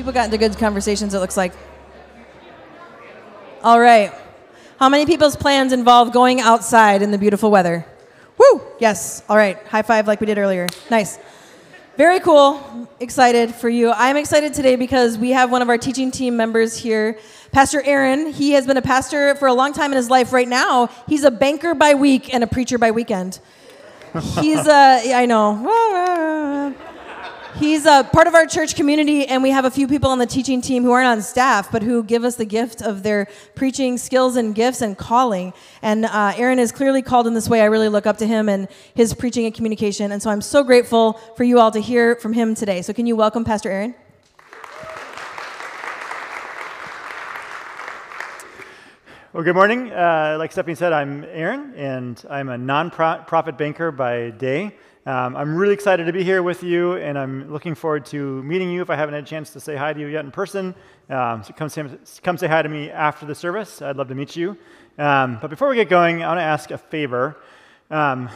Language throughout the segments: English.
People got into good conversations, it looks like. All right. How many people's plans involve going outside in the beautiful weather? Woo! Yes. All right. High five like we did earlier. Nice. Very cool. Excited for you. I'm excited today because we have one of our teaching team members here, Pastor Aaron. He has been a pastor for a long time in his life. Right now, he's a banker by week and a preacher by weekend. He's a, I know. He's a part of our church community, and we have a few people on the teaching team who aren't on staff, but who give us the gift of their preaching skills and gifts and calling. And uh, Aaron is clearly called in this way. I really look up to him and his preaching and communication. And so I'm so grateful for you all to hear from him today. So, can you welcome Pastor Aaron? Well, good morning. Uh, like Stephanie said, I'm Aaron, and I'm a nonprofit banker by day. Um, I'm really excited to be here with you, and I'm looking forward to meeting you if I haven't had a chance to say hi to you yet in person. Um, so come say, come say hi to me after the service. I'd love to meet you. Um, but before we get going, I want to ask a favor. Um,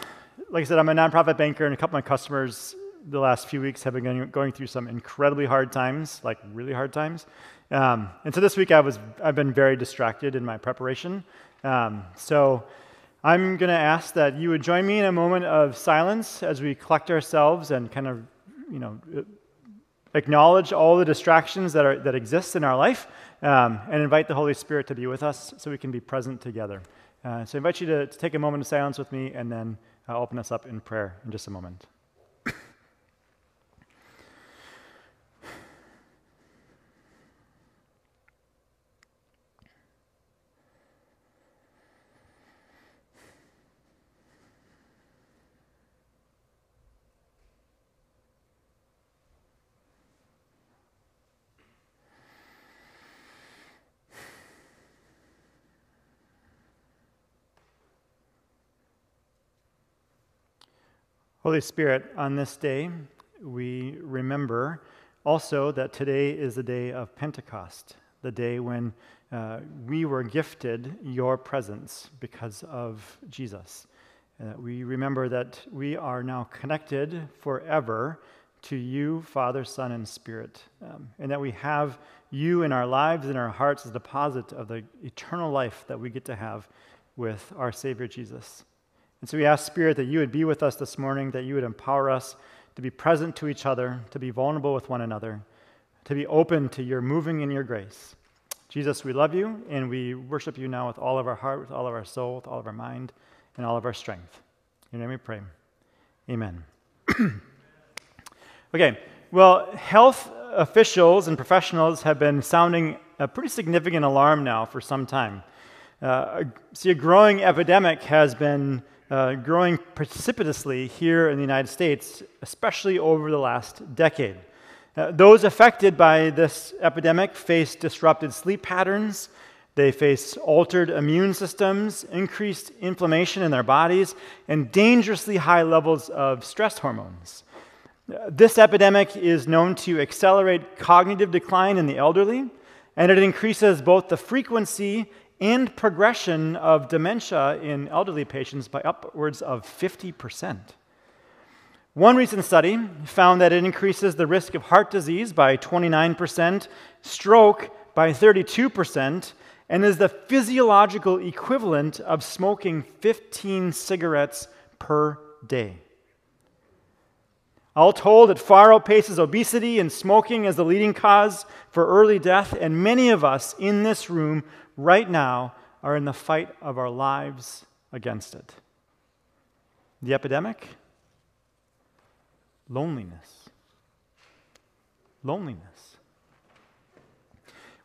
like I said, I'm a nonprofit banker, and a couple of my customers the last few weeks have been going, going through some incredibly hard times, like really hard times. Um, and so this week I was, I've been very distracted in my preparation. Um, so I'm going to ask that you would join me in a moment of silence as we collect ourselves and kind of, you know, acknowledge all the distractions that, are, that exist in our life um, and invite the Holy Spirit to be with us so we can be present together. Uh, so I invite you to, to, take a moment of silence with me and then I'll open us up in prayer in just a moment. Holy Spirit, on this day, we remember also that today is the day of Pentecost, the day when uh, we were gifted your presence because of Jesus. Uh, we remember that we are now connected forever to you, Father, Son, and Spirit, um, and that we have you in our lives, in our hearts, as a deposit of the eternal life that we get to have with our Savior Jesus. And so we ask, Spirit, that you would be with us this morning, that you would empower us to be present to each other, to be vulnerable with one another, to be open to your moving in your grace. Jesus, we love you, and we worship you now with all of our heart, with all of our soul, with all of our mind, and all of our strength. In your name we pray. Amen. okay, well, health officials and professionals have been sounding a pretty significant alarm now for some time. Uh, see, a growing epidemic has been uh, growing precipitously here in the United States, especially over the last decade. Uh, those affected by this epidemic face disrupted sleep patterns. They face altered immune systems, increased inflammation in their bodies, and dangerously high levels of stress hormones. This epidemic is known to accelerate cognitive decline in the elderly, and it increases both the frequency and progression of dementia in elderly patients by upwards of 50%. One recent study found that it increases the risk of heart disease by 29%, stroke by 32%, and is the physiological equivalent of smoking 15 cigarettes per day. All told, it far outpaces obesity and smoking as the leading cause for early death, and many of us in this room right now are in the fight of our lives against it. The epidemic? Loneliness. Loneliness.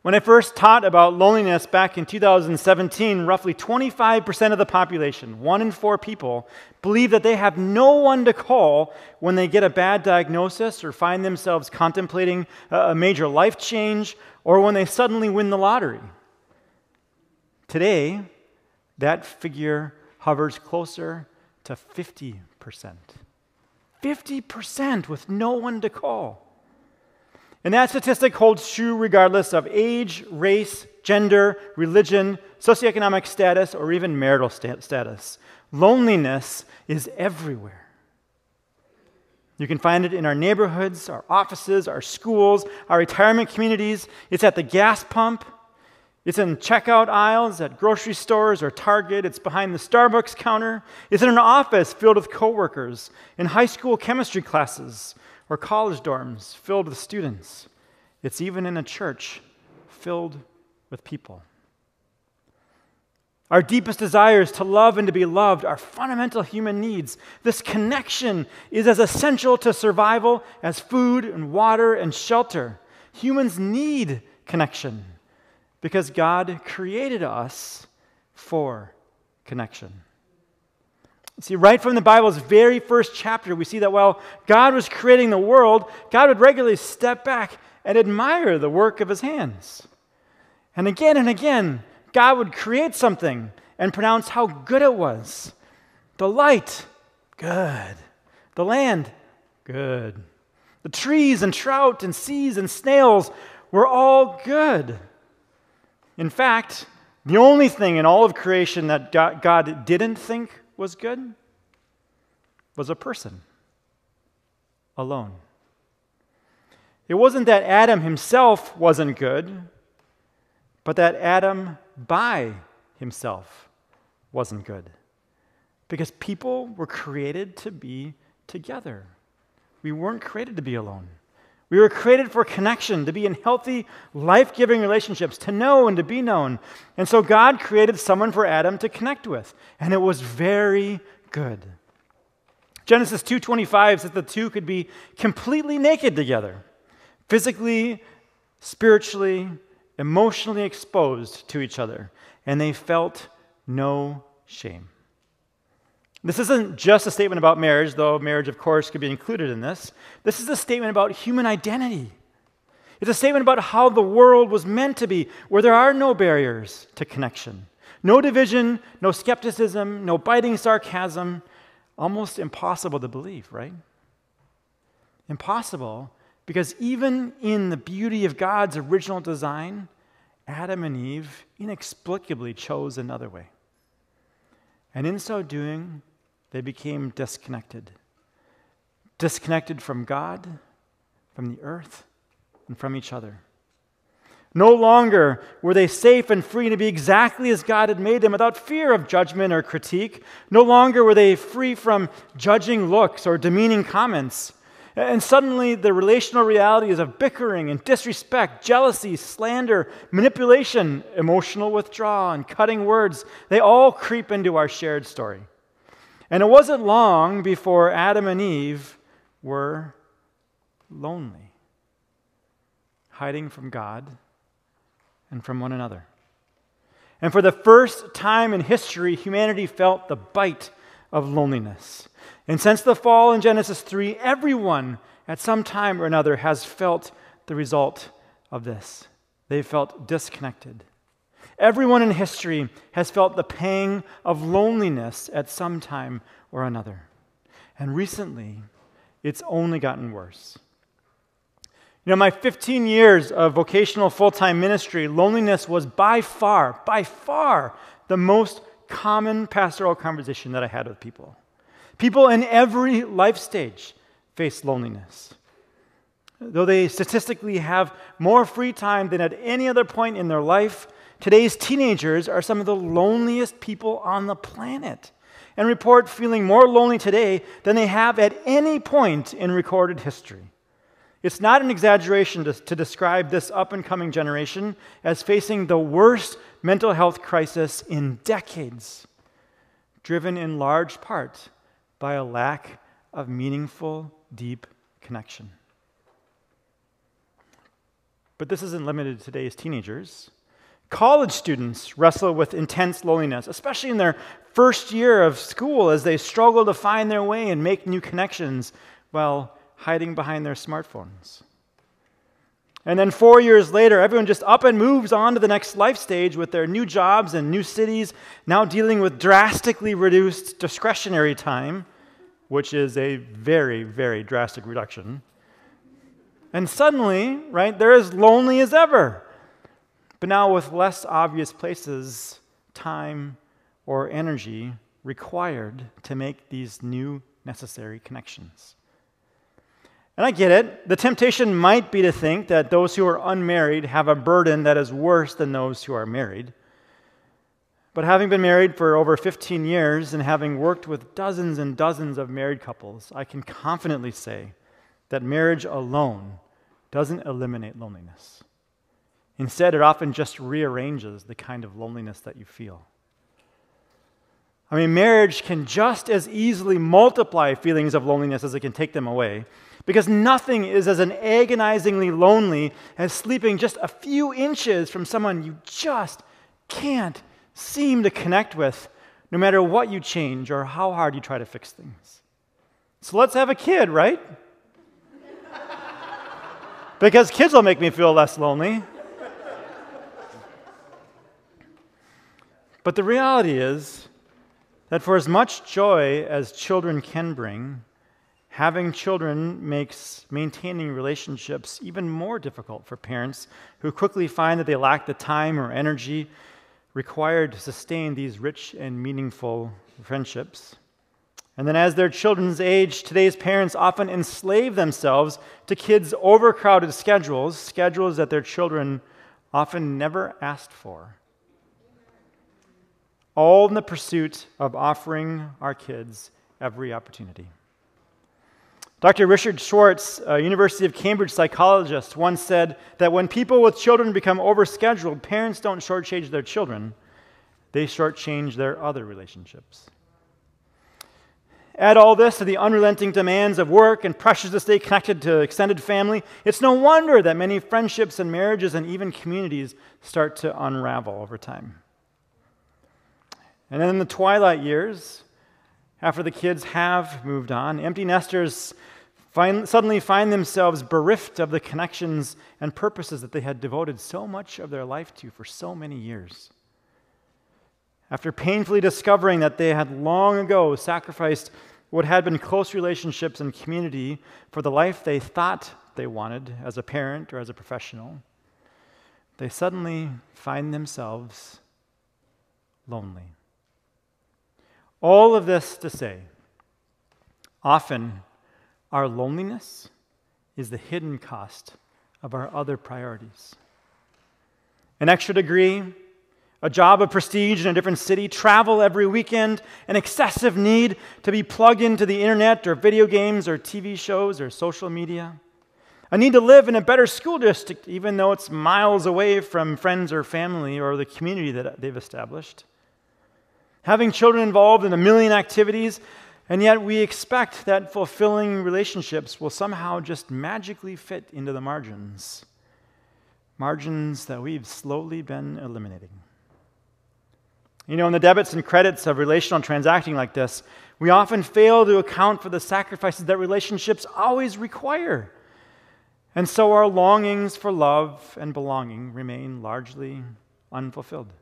When I first taught about loneliness back in 2017, roughly 25% of the population, one in four people, believe that they have no one to call when they get a bad diagnosis or find themselves contemplating a major life change or when they suddenly win the lottery. Today, that figure hovers closer to 50%. 50% with no one to call. And that statistic holds true regardless of age, race, gender, religion, socioeconomic status, or even marital status. Loneliness is everywhere. You can find it in our neighborhoods, our offices, our schools, our retirement communities. It's at the gas pump. It's in checkout aisles at grocery stores or Target. It's behind the Starbucks counter. It's in an office filled with coworkers, in high school chemistry classes or college dorms filled with students. It's even in a church filled with people. Our deepest desires to love and to be loved are fundamental human needs. This connection is as essential to survival as food and water and shelter. Humans need connection because God created us for connection. See, right from the Bible's very first chapter, we see that while God was creating the world, God would regularly step back and admire the work of his hands. And again and again, God would create something and pronounce how good it was. The light, good. The land, good. The trees and trout and seas and snails were all good. In fact, the only thing in all of creation that God didn't think was good was a person alone. It wasn't that Adam himself wasn't good, but that Adam by himself wasn't good. Because people were created to be together. We weren't created to be alone. We were created for connection, to be in healthy, life giving relationships, to know and to be known. And so God created someone for Adam to connect with, and it was very good. Genesis 2:25 says the two could be completely naked together, physically, spiritually, emotionally exposed to each other, and they felt no shame. This isn't just a statement about marriage, though marriage, of course, could be included in this. This is a statement about human identity. It's a statement about how the world was meant to be, where there are no barriers to connection, no division, no skepticism, no biting sarcasm. Almost impossible to believe, right? Impossible because even in the beauty of God's original design, Adam and Eve inexplicably chose another way. And in so doing, they became disconnected. Disconnected from God, from the earth, and from each other. No longer were they safe and free to be exactly as God had made them without fear of judgment or critique. No longer were they free from judging looks or demeaning comments. And suddenly, the relational realities of bickering and disrespect, jealousy, slander, manipulation, emotional withdrawal, and cutting words, they all creep into our shared story. And it wasn't long before Adam and Eve were lonely, hiding from God and from one another. And for the first time in history, humanity felt the bite of loneliness. And since the fall in Genesis 3, everyone at some time or another has felt the result of this. They've felt disconnected. Everyone in history has felt the pang of loneliness at some time or another. And recently, it's only gotten worse. You know, my 15 years of vocational full time ministry, loneliness was by far, by far, the most common pastoral conversation that I had with people. People in every life stage face loneliness. Though they statistically have more free time than at any other point in their life, today's teenagers are some of the loneliest people on the planet and report feeling more lonely today than they have at any point in recorded history. It's not an exaggeration to, to describe this up and coming generation as facing the worst mental health crisis in decades, driven in large part by a lack of meaningful, deep connection. But this isn't limited to today's teenagers. College students wrestle with intense loneliness, especially in their first year of school as they struggle to find their way and make new connections while hiding behind their smartphones. And then four years later, everyone just up and moves on to the next life stage with their new jobs and new cities, now dealing with drastically reduced discretionary time, which is a very, very drastic reduction. And suddenly, right, they're as lonely as ever, but now with less obvious places, time, or energy required to make these new necessary connections. And I get it. The temptation might be to think that those who are unmarried have a burden that is worse than those who are married. But having been married for over 15 years and having worked with dozens and dozens of married couples, I can confidently say that marriage alone doesn't eliminate loneliness. Instead, it often just rearranges the kind of loneliness that you feel. I mean, marriage can just as easily multiply feelings of loneliness as it can take them away. Because nothing is as an agonizingly lonely as sleeping just a few inches from someone you just can't seem to connect with, no matter what you change or how hard you try to fix things. So let's have a kid, right? because kids will make me feel less lonely. But the reality is that for as much joy as children can bring, having children makes maintaining relationships even more difficult for parents who quickly find that they lack the time or energy required to sustain these rich and meaningful friendships. And then, as their children's age, today's parents often enslave themselves to kids' overcrowded schedules, schedules that their children often never asked for all in the pursuit of offering our kids every opportunity. Dr. Richard Schwartz, a University of Cambridge psychologist, once said that when people with children become overscheduled, parents don't shortchange their children, they shortchange their other relationships. Add all this to the unrelenting demands of work and pressures to stay connected to extended family. It's no wonder that many friendships and marriages and even communities start to unravel over time. And then in the twilight years, after the kids have moved on, empty nesters find, suddenly find themselves bereft of the connections and purposes that they had devoted so much of their life to for so many years. After painfully discovering that they had long ago sacrificed what had been close relationships and community for the life they thought they wanted as a parent or as a professional, they suddenly find themselves lonely. All of this to say, often our loneliness is the hidden cost of our other priorities. An extra degree, a job of prestige in a different city, travel every weekend, an excessive need to be plugged into the internet or video games or TV shows or social media, a need to live in a better school district, even though it's miles away from friends or family or the community that they've established having children involved in a million activities, and yet we expect that fulfilling relationships will somehow just magically fit into the margins. Margins that we've slowly been eliminating. You know, in the debits and credits of relational transacting like this, we often fail to account for the sacrifices that relationships always require. And so our longings for love and belonging remain largely unfulfilled.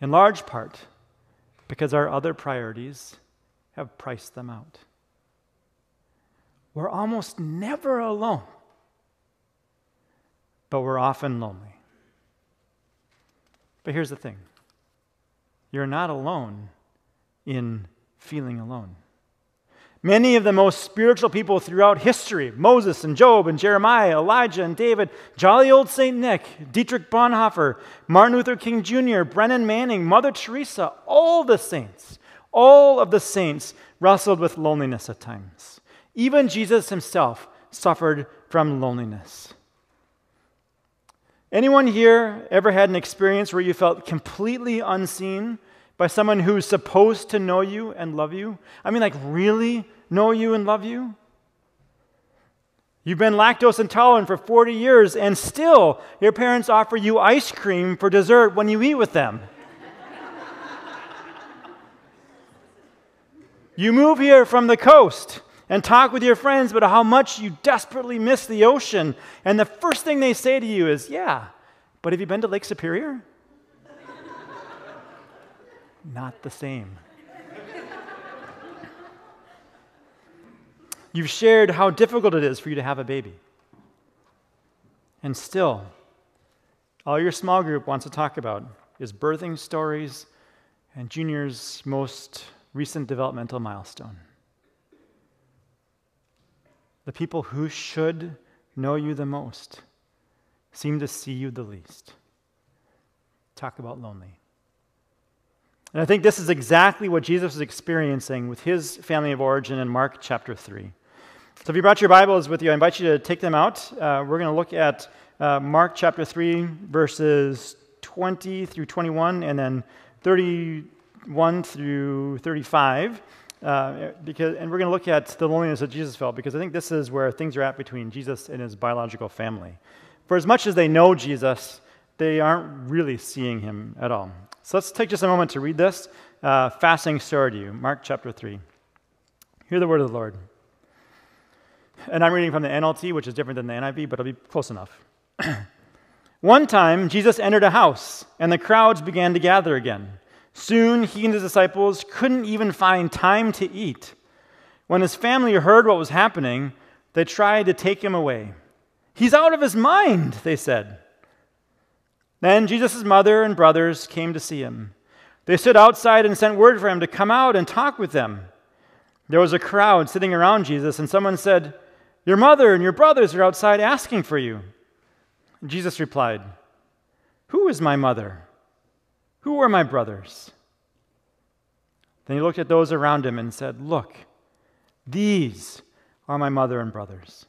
In large part, because our other priorities have priced them out. We're almost never alone, but we're often lonely. But here's the thing you're not alone in feeling alone. Many of the most spiritual people throughout history Moses and Job and Jeremiah, Elijah and David, jolly old St. Nick, Dietrich Bonhoeffer, Martin Luther King Jr., Brennan Manning, Mother Teresa, all the saints, all of the saints wrestled with loneliness at times. Even Jesus himself suffered from loneliness. Anyone here ever had an experience where you felt completely unseen by someone who's supposed to know you and love you? I mean, like, really know you and love you? You've been lactose intolerant for 40 years, and still your parents offer you ice cream for dessert when you eat with them. you move here from the coast and talk with your friends about how much you desperately miss the ocean, and the first thing they say to you is, Yeah, but have you been to Lake Superior? Not the same. You've shared how difficult it is for you to have a baby. And still, all your small group wants to talk about is birthing stories and Junior's most recent developmental milestone. the people who should know you the most, seem to see you the least. Talk about lonely. And I think this is exactly what Jesus was experiencing with his family of origin in Mark chapter 3. So if you brought your Bibles with you, I invite you to take them out. Uh, we're going to look at uh, Mark chapter 3, verses 20 through 21, and then 31 through 35. Uh, because, and we're going to look at the loneliness that Jesus felt because I think this is where things are at between Jesus and his biological family. For as much as they know Jesus, they aren't really seeing him at all. So let's take just a moment to read this uh, fasting to you. Mark chapter 3. Hear the word of the Lord. And I'm reading from the NLT, which is different than the NIV, but it'll be close enough. One time, Jesus entered a house, and the crowds began to gather again. Soon, he and his disciples couldn't even find time to eat. When his family heard what was happening, they tried to take him away. He's out of his mind, they said. Then Jesus' mother and brothers came to see him. They stood outside and sent word for him to come out and talk with them. There was a crowd sitting around Jesus, and someone said, Your mother and your brothers are outside asking for you. Jesus replied, Who is my mother? Who are my brothers? Then he looked at those around him and said, Look, these are my mother and brothers.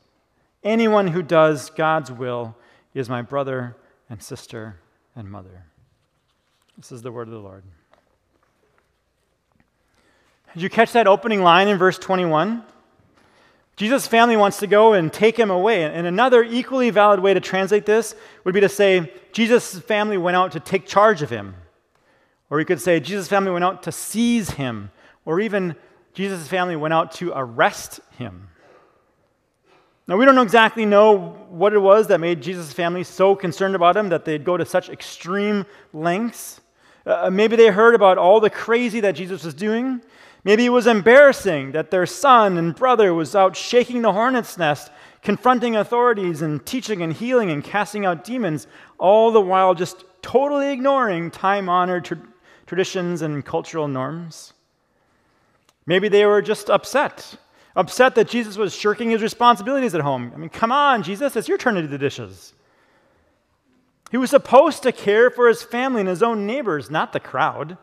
Anyone who does God's will is my brother and sister and mother. This is the word of the Lord. Did you catch that opening line in verse 21? Jesus' family wants to go and take him away. And another equally valid way to translate this would be to say Jesus' family went out to take charge of him. Or you could say Jesus' family went out to seize him. Or even Jesus' family went out to arrest him. Now, we don't exactly know what it was that made Jesus' family so concerned about him that they'd go to such extreme lengths. Uh, maybe they heard about all the crazy that Jesus was doing. Maybe it was embarrassing that their son and brother was out shaking the hornet's nest, confronting authorities and teaching and healing and casting out demons, all the while just totally ignoring time honored tra- traditions and cultural norms. Maybe they were just upset upset that Jesus was shirking his responsibilities at home. I mean, come on, Jesus, it's your turn to do the dishes. He was supposed to care for his family and his own neighbors, not the crowd.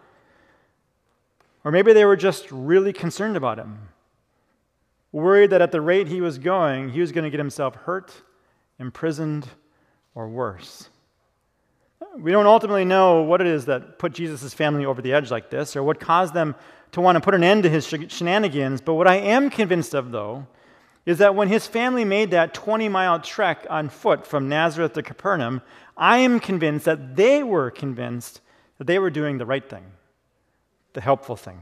Or maybe they were just really concerned about him, worried that at the rate he was going, he was going to get himself hurt, imprisoned, or worse. We don't ultimately know what it is that put Jesus' family over the edge like this, or what caused them to want to put an end to his shenanigans. But what I am convinced of, though, is that when his family made that 20 mile trek on foot from Nazareth to Capernaum, I am convinced that they were convinced that they were doing the right thing, the helpful thing.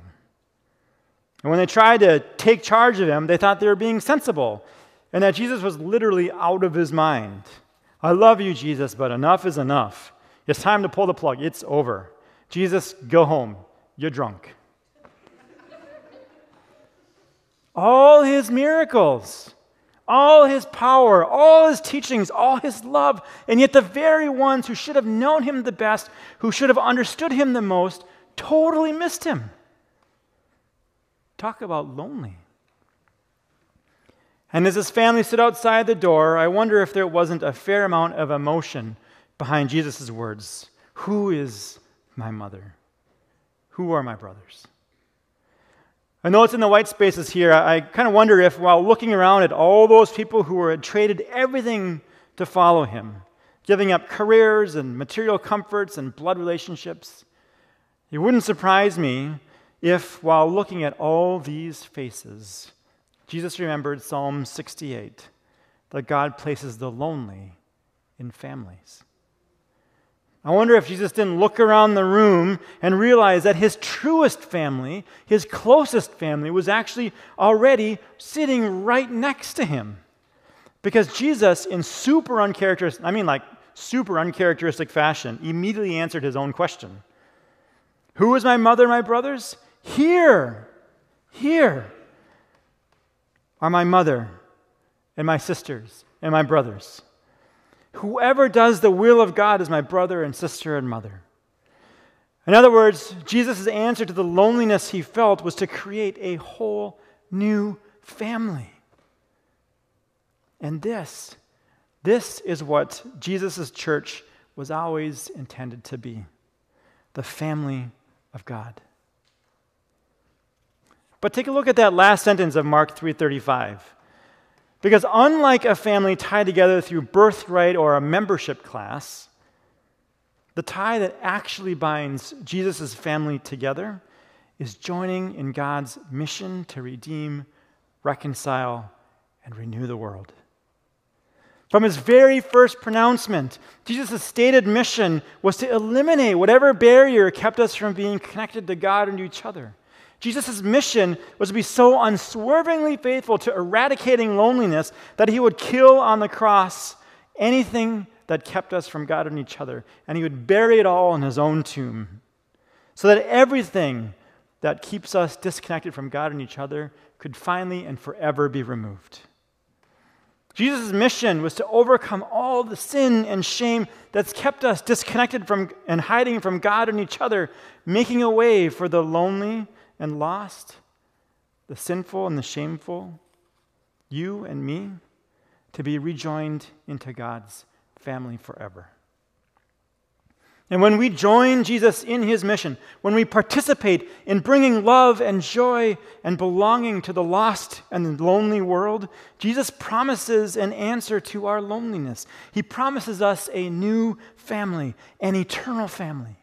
And when they tried to take charge of him, they thought they were being sensible and that Jesus was literally out of his mind. I love you, Jesus, but enough is enough. It's time to pull the plug. It's over. Jesus, go home. You're drunk. All his miracles, all his power, all his teachings, all his love, and yet the very ones who should have known him the best, who should have understood him the most, totally missed him. Talk about lonely. And as his family stood outside the door, I wonder if there wasn't a fair amount of emotion behind Jesus' words Who is my mother? Who are my brothers? I know it's in the white spaces here. I, I kind of wonder if, while looking around at all those people who had traded everything to follow him, giving up careers and material comforts and blood relationships, it wouldn't surprise me if, while looking at all these faces, Jesus remembered Psalm 68 that God places the lonely in families. I wonder if Jesus didn't look around the room and realize that his truest family, his closest family, was actually already sitting right next to him. Because Jesus, in super uncharacteristic, I mean like super uncharacteristic fashion, immediately answered his own question Who is my mother my brothers? Here, here are my mother and my sisters and my brothers. Whoever does the will of God is my brother and sister and mother. In other words, Jesus' answer to the loneliness he felt was to create a whole new family. And this, this is what Jesus' church was always intended to be the family of God. But take a look at that last sentence of Mark 3:35. Because unlike a family tied together through birthright or a membership class, the tie that actually binds Jesus' family together is joining in God's mission to redeem, reconcile, and renew the world. From his very first pronouncement, Jesus' stated mission was to eliminate whatever barrier kept us from being connected to God and to each other. Jesus' mission was to be so unswervingly faithful to eradicating loneliness that he would kill on the cross anything that kept us from God and each other, and he would bury it all in his own tomb. So that everything that keeps us disconnected from God and each other could finally and forever be removed. Jesus' mission was to overcome all the sin and shame that's kept us disconnected from and hiding from God and each other, making a way for the lonely and lost, the sinful and the shameful, you and me, to be rejoined into God's family forever. And when we join Jesus in his mission, when we participate in bringing love and joy and belonging to the lost and lonely world, Jesus promises an answer to our loneliness. He promises us a new family, an eternal family,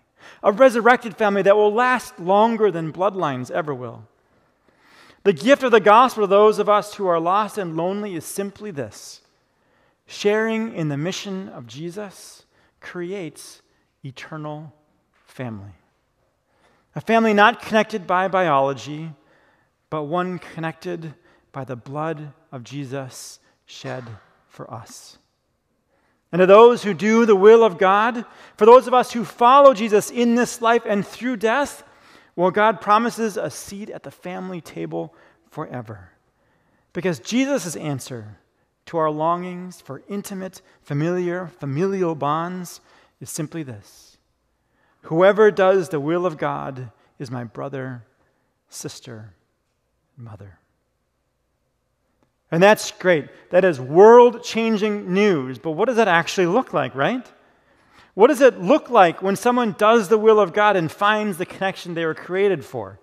a resurrected family that will last longer than bloodlines ever will. The gift of the gospel to those of us who are lost and lonely is simply this sharing in the mission of Jesus creates eternal family. A family not connected by biology, but one connected by the blood of Jesus shed for us. And to those who do the will of God, for those of us who follow Jesus in this life and through death, well, God promises a seat at the family table forever. Because Jesus' answer to our longings for intimate, familiar, familial bonds is simply this Whoever does the will of God is my brother, sister, mother. And that's great. That is world changing news. But what does that actually look like, right? What does it look like when someone does the will of God and finds the connection they were created for?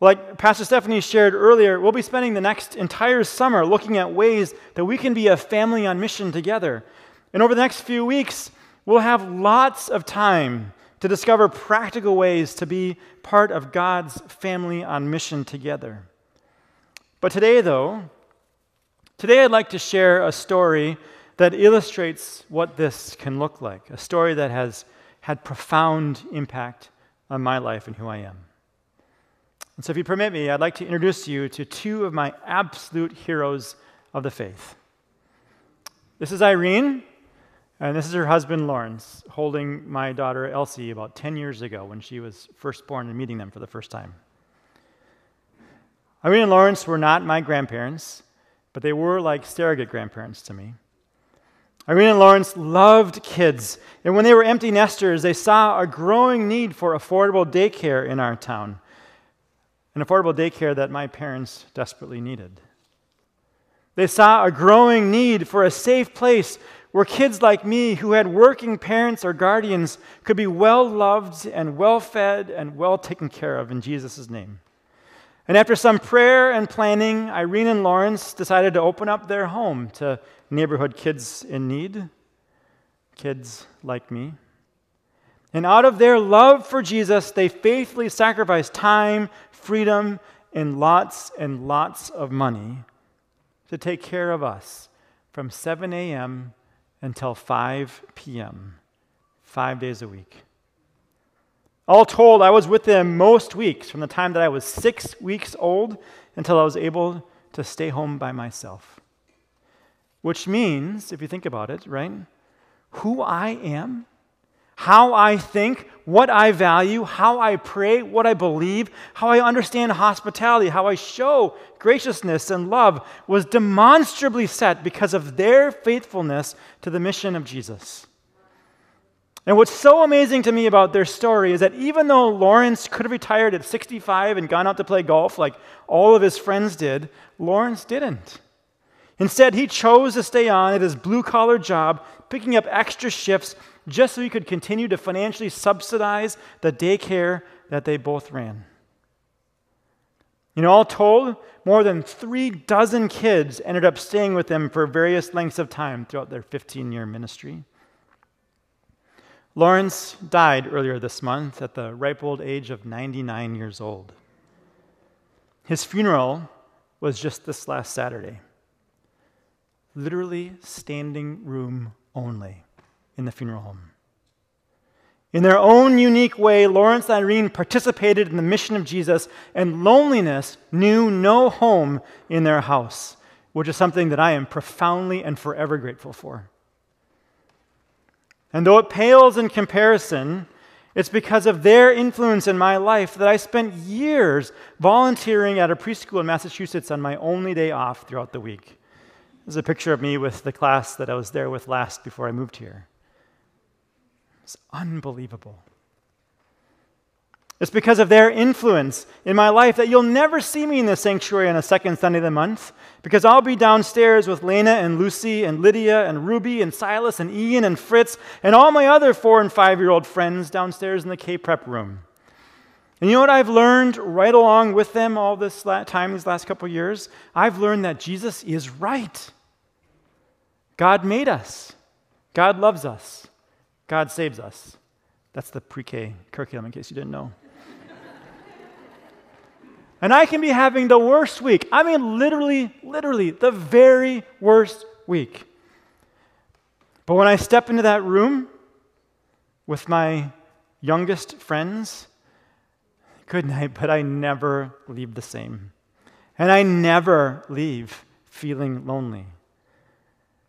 Like Pastor Stephanie shared earlier, we'll be spending the next entire summer looking at ways that we can be a family on mission together. And over the next few weeks, We'll have lots of time to discover practical ways to be part of God's family on mission together. But today, though, today I'd like to share a story that illustrates what this can look like, a story that has had profound impact on my life and who I am. And so, if you permit me, I'd like to introduce you to two of my absolute heroes of the faith. This is Irene, and this is her husband, Lawrence, holding my daughter, Elsie, about 10 years ago when she was first born and meeting them for the first time. Irene and Lawrence were not my grandparents, but they were like surrogate grandparents to me. Irene and Lawrence loved kids, and when they were empty nesters, they saw a growing need for affordable daycare in our town, an affordable daycare that my parents desperately needed. They saw a growing need for a safe place where kids like me who had working parents or guardians could be well loved and well fed and well taken care of in Jesus' name. And after some prayer and planning, Irene and Lawrence decided to open up their home to neighborhood kids in need, kids like me. And out of their love for Jesus, they faithfully sacrificed time, freedom, and lots and lots of money to take care of us from 7 a.m until 5 p.m., five days a week. All told, I was with them most weeks from the time that I was six weeks old until I was able to stay home by myself. Which means, if you think about it, right, who I am how I think, what I value, how I pray, what I believe, how I understand hospitality, how I show graciousness and love was demonstrably set because of their faithfulness to the mission of Jesus. And what's so amazing to me about their story is that even though Lawrence could have retired at 65 and gone out to play golf like all of his friends did, Lawrence didn't. Instead, he chose to stay on at his blue collar job, picking up extra shifts just so he could continue to financially subsidize the daycare that they both ran. You know, all told, more than three dozen kids ended up staying with them for various lengths of time throughout their 15 year ministry. Lawrence died earlier this month at the ripe old age of 99 years old. His funeral was just this last Saturday. Literally standing room only in the funeral home. In their own unique way, Lawrence and Irene participated in the mission of Jesus, and loneliness knew no home in their house, which is something that I am profoundly and forever grateful for. And though it pales in comparison, it's because of their influence in my life that I spent years volunteering at a preschool in Massachusetts on my only day off throughout the week. There's a picture of me with the class that I was there with last before I moved here. It's unbelievable. It's because of their influence in my life that you'll never see me in the sanctuary on a second Sunday of the month because I'll be downstairs with Lena and Lucy and Lydia and Ruby and Silas and Ian and Fritz and all my other four and five year old friends downstairs in the K prep room. And you know what I've learned right along with them all this time, these last couple years? I've learned that Jesus is right. God made us, God loves us. God saves us. That's the pre K curriculum, in case you didn't know. And I can be having the worst week. I mean, literally, literally, the very worst week. But when I step into that room with my youngest friends, good night, but I never leave the same. And I never leave feeling lonely.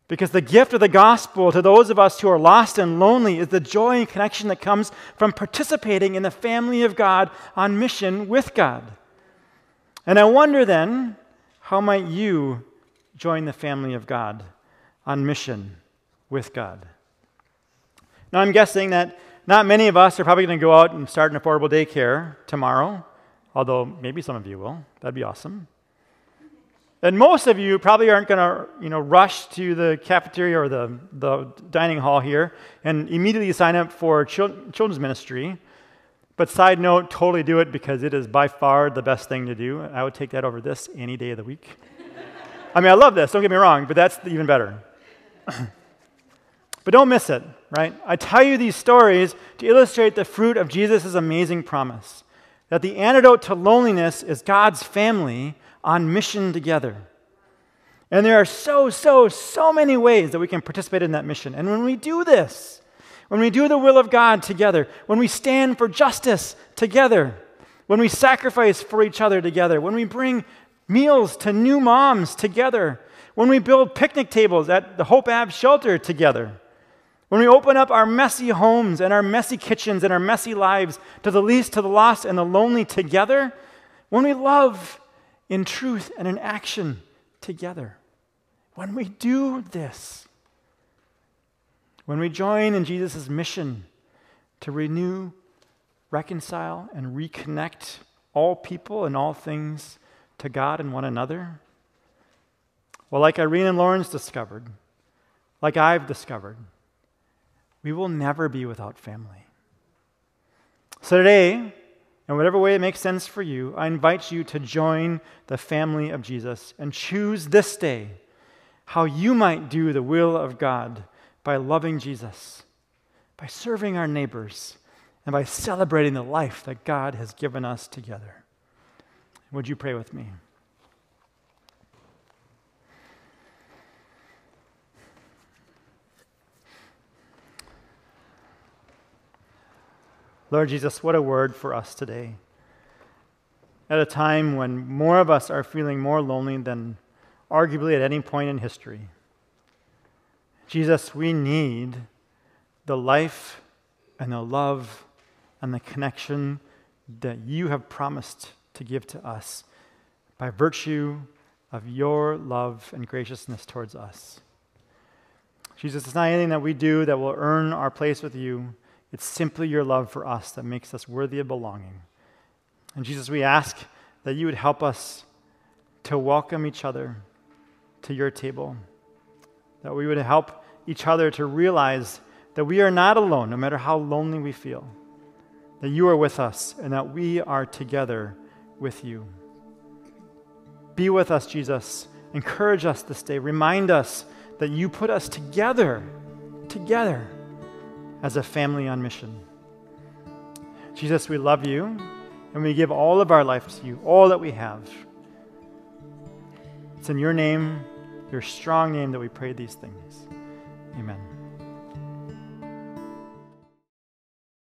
Because the gift of the gospel to those of us who are lost and lonely is the joy and connection that comes from participating in the family of God on mission with God. And I wonder then, how might you join the family of God on mission with God? Now, I'm guessing that not many of us are probably going to go out and start an affordable daycare tomorrow, although maybe some of you will. That'd be awesome. And most of you probably aren't going to you know, rush to the cafeteria or the, the dining hall here and immediately sign up for children's ministry. But side note, totally do it because it is by far the best thing to do. I would take that over this any day of the week. I mean, I love this, don't get me wrong, but that's even better. but don't miss it, right? I tell you these stories to illustrate the fruit of Jesus' amazing promise that the antidote to loneliness is God's family on mission together. And there are so, so, so many ways that we can participate in that mission. And when we do this, when we do the will of God together, when we stand for justice together, when we sacrifice for each other together, when we bring meals to new moms together, when we build picnic tables at the Hope Ave shelter together, when we open up our messy homes and our messy kitchens and our messy lives to the least, to the lost, and the lonely together, when we love in truth and in action together. When we do this, when we join in Jesus' mission to renew, reconcile, and reconnect all people and all things to God and one another, well, like Irene and Lawrence discovered, like I've discovered, we will never be without family. So today, in whatever way it makes sense for you, I invite you to join the family of Jesus and choose this day how you might do the will of God by loving Jesus, by serving our neighbors, and by celebrating the life that God has given us together. Would you pray with me? Lord Jesus, what a word for us today. At a time when more of us are feeling more lonely than arguably at any point in history. Jesus, we need the life and the love and the connection that you have promised to give to us by virtue of your love and graciousness towards us. Jesus, it's not anything that we do that will earn our place with you. It's simply your love for us that makes us worthy of belonging. And Jesus, we ask that you would help us to welcome each other, to your table. That we would help each other to realize that we are not alone, no matter how lonely we feel. That you are with us and that we are together with you. Be with us, Jesus. Encourage us this day. Remind us that you put us together, together, as a family on mission. Jesus, we love you and we give all of our life to you, all that we have. It's in your name, your strong name, that we pray these things. Amen.